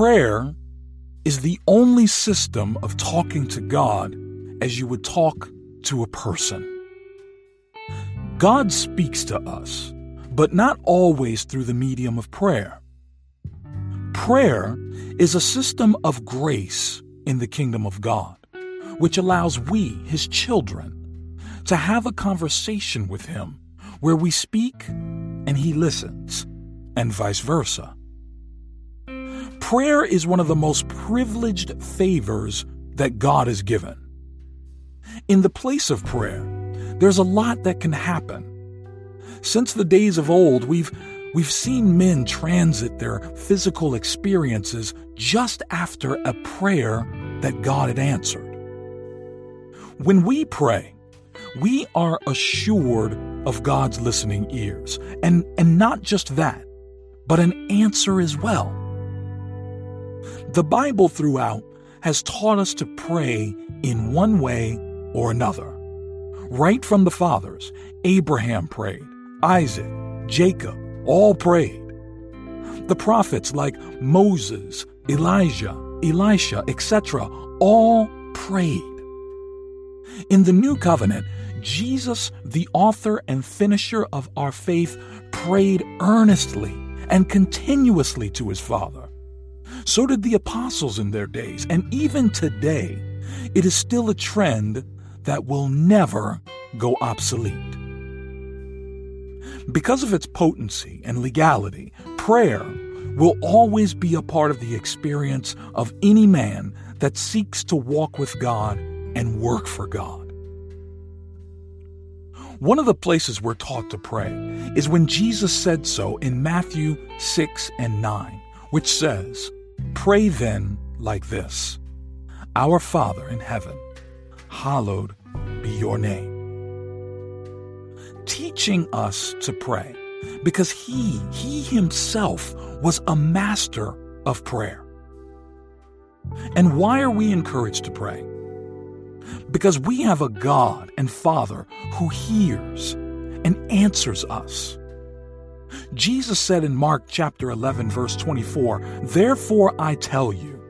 Prayer is the only system of talking to God as you would talk to a person. God speaks to us, but not always through the medium of prayer. Prayer is a system of grace in the kingdom of God, which allows we, His children, to have a conversation with Him where we speak and He listens, and vice versa. Prayer is one of the most privileged favors that God has given. In the place of prayer, there's a lot that can happen. Since the days of old, we've We've seen men transit their physical experiences just after a prayer that God had answered. When we pray, we are assured of God's listening ears, and, and not just that, but an answer as well. The Bible throughout has taught us to pray in one way or another. Right from the fathers, Abraham prayed, Isaac, Jacob, all prayed. The prophets like Moses, Elijah, Elisha, etc., all prayed. In the new covenant, Jesus, the author and finisher of our faith, prayed earnestly and continuously to his Father. So did the apostles in their days, and even today, it is still a trend that will never go obsolete. Because of its potency and legality, prayer will always be a part of the experience of any man that seeks to walk with God and work for God. One of the places we're taught to pray is when Jesus said so in Matthew 6 and 9, which says, Pray then like this Our Father in heaven, hallowed be your name teaching us to pray because he, he himself was a master of prayer. And why are we encouraged to pray? Because we have a God and Father who hears and answers us. Jesus said in Mark chapter 11 verse 24, "Therefore I tell you,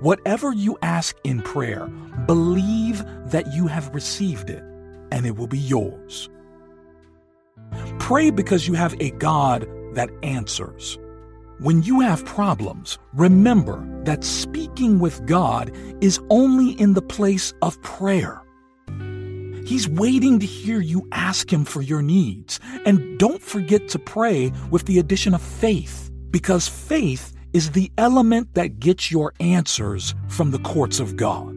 whatever you ask in prayer, believe that you have received it, and it will be yours." Pray because you have a God that answers. When you have problems, remember that speaking with God is only in the place of prayer. He's waiting to hear you ask Him for your needs. And don't forget to pray with the addition of faith, because faith is the element that gets your answers from the courts of God.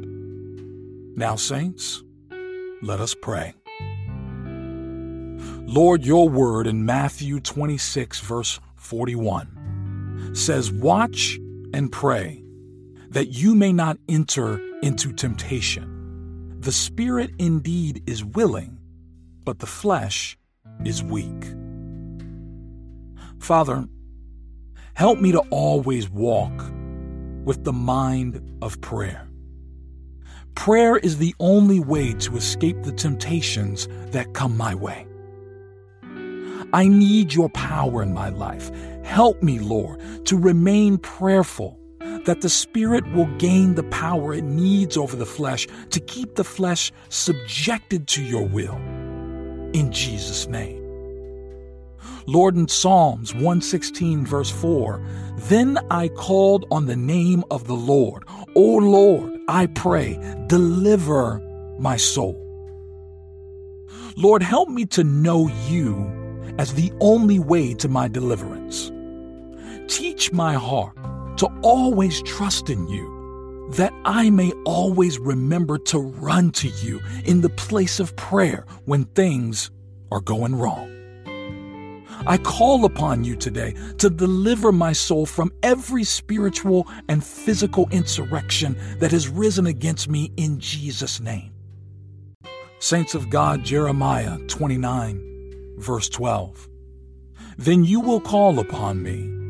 Now, saints, let us pray. Lord, your word in Matthew 26, verse 41 says, Watch and pray that you may not enter into temptation. The spirit indeed is willing, but the flesh is weak. Father, help me to always walk with the mind of prayer. Prayer is the only way to escape the temptations that come my way. I need your power in my life. Help me, Lord, to remain prayerful, that the Spirit will gain the power it needs over the flesh to keep the flesh subjected to your will. In Jesus' name. Lord, in Psalms 116, verse 4, then I called on the name of the Lord. O Lord, I pray, deliver my soul. Lord, help me to know you as the only way to my deliverance. Teach my heart to always trust in you, that I may always remember to run to you in the place of prayer when things are going wrong. I call upon you today to deliver my soul from every spiritual and physical insurrection that has risen against me in Jesus' name. Saints of God, Jeremiah 29 verse 12. Then you will call upon me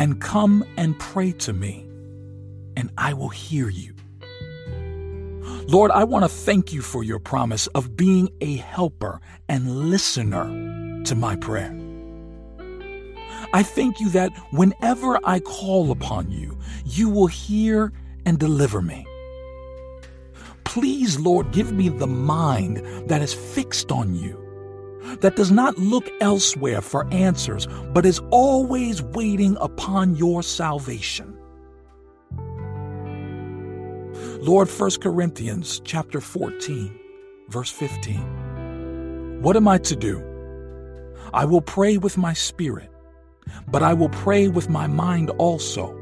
and come and pray to me, and I will hear you. Lord, I want to thank you for your promise of being a helper and listener to my prayer. I thank you that whenever I call upon you, you will hear and deliver me. Please, Lord, give me the mind that is fixed on you, that does not look elsewhere for answers, but is always waiting upon your salvation. Lord, 1 Corinthians chapter 14, verse 15. What am I to do? I will pray with my spirit, but I will pray with my mind also.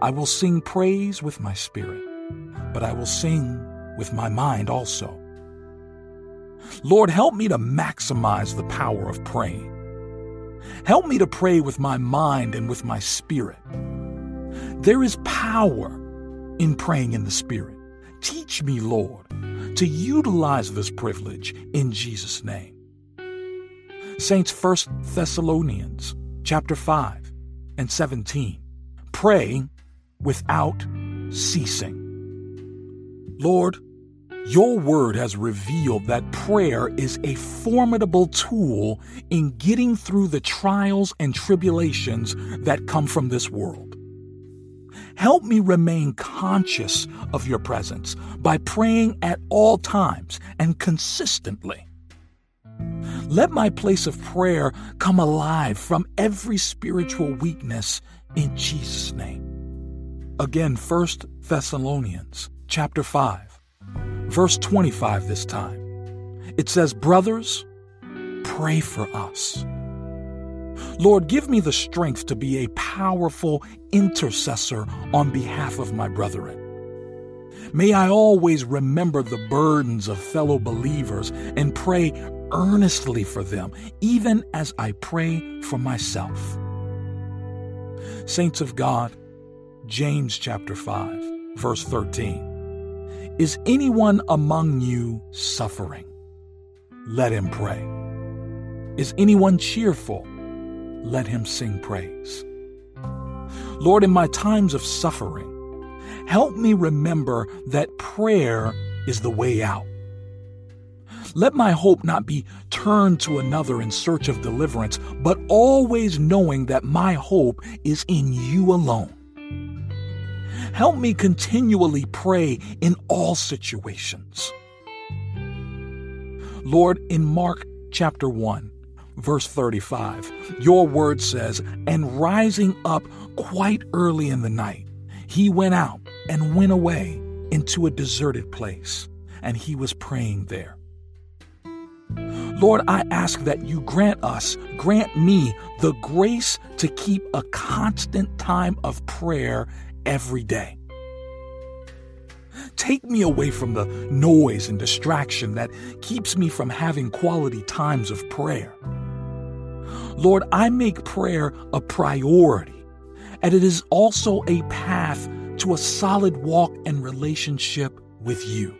I will sing praise with my spirit, but I will sing with my mind also. Lord, help me to maximize the power of praying. Help me to pray with my mind and with my spirit. There is power in praying in the Spirit. Teach me, Lord, to utilize this privilege in Jesus' name. Saints, 1 Thessalonians chapter 5 and 17. Pray without ceasing. Lord, your word has revealed that prayer is a formidable tool in getting through the trials and tribulations that come from this world. Help me remain conscious of your presence by praying at all times and consistently. Let my place of prayer come alive from every spiritual weakness in Jesus' name. Again, 1 Thessalonians chapter 5, verse 25 this time. It says, Brothers, pray for us. Lord, give me the strength to be a powerful intercessor on behalf of my brethren. May I always remember the burdens of fellow believers and pray earnestly for them, even as I pray for myself. Saints of God, James chapter 5, verse 13. Is anyone among you suffering? Let him pray. Is anyone cheerful? let him sing praise. Lord, in my times of suffering, help me remember that prayer is the way out. Let my hope not be turned to another in search of deliverance, but always knowing that my hope is in you alone. Help me continually pray in all situations. Lord, in Mark chapter 1, verse 35. Your word says, And rising up quite early in the night, he went out and went away into a deserted place, and he was praying there. Lord, I ask that you grant us, grant me the grace to keep a constant time of prayer every day. Take me away from the noise and distraction that keeps me from having quality times of prayer. Lord, I make prayer a priority, and it is also a path to a solid walk and relationship with you.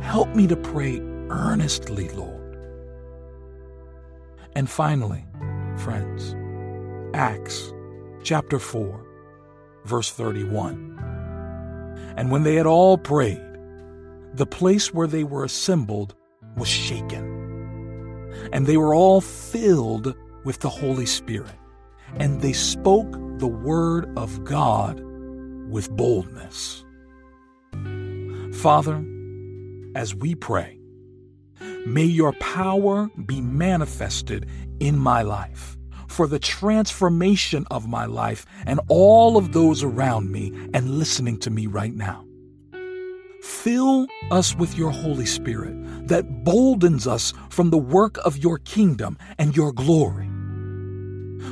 Help me to pray earnestly, Lord. And finally, friends, Acts chapter 4, verse 31. And when they had all prayed, the place where they were assembled was shaken and they were all filled with the Holy Spirit, and they spoke the word of God with boldness. Father, as we pray, may your power be manifested in my life for the transformation of my life and all of those around me and listening to me right now. Fill us with your Holy Spirit that boldens us from the work of your kingdom and your glory.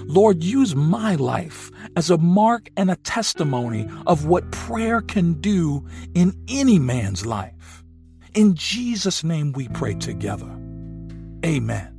Lord, use my life as a mark and a testimony of what prayer can do in any man's life. In Jesus' name we pray together. Amen.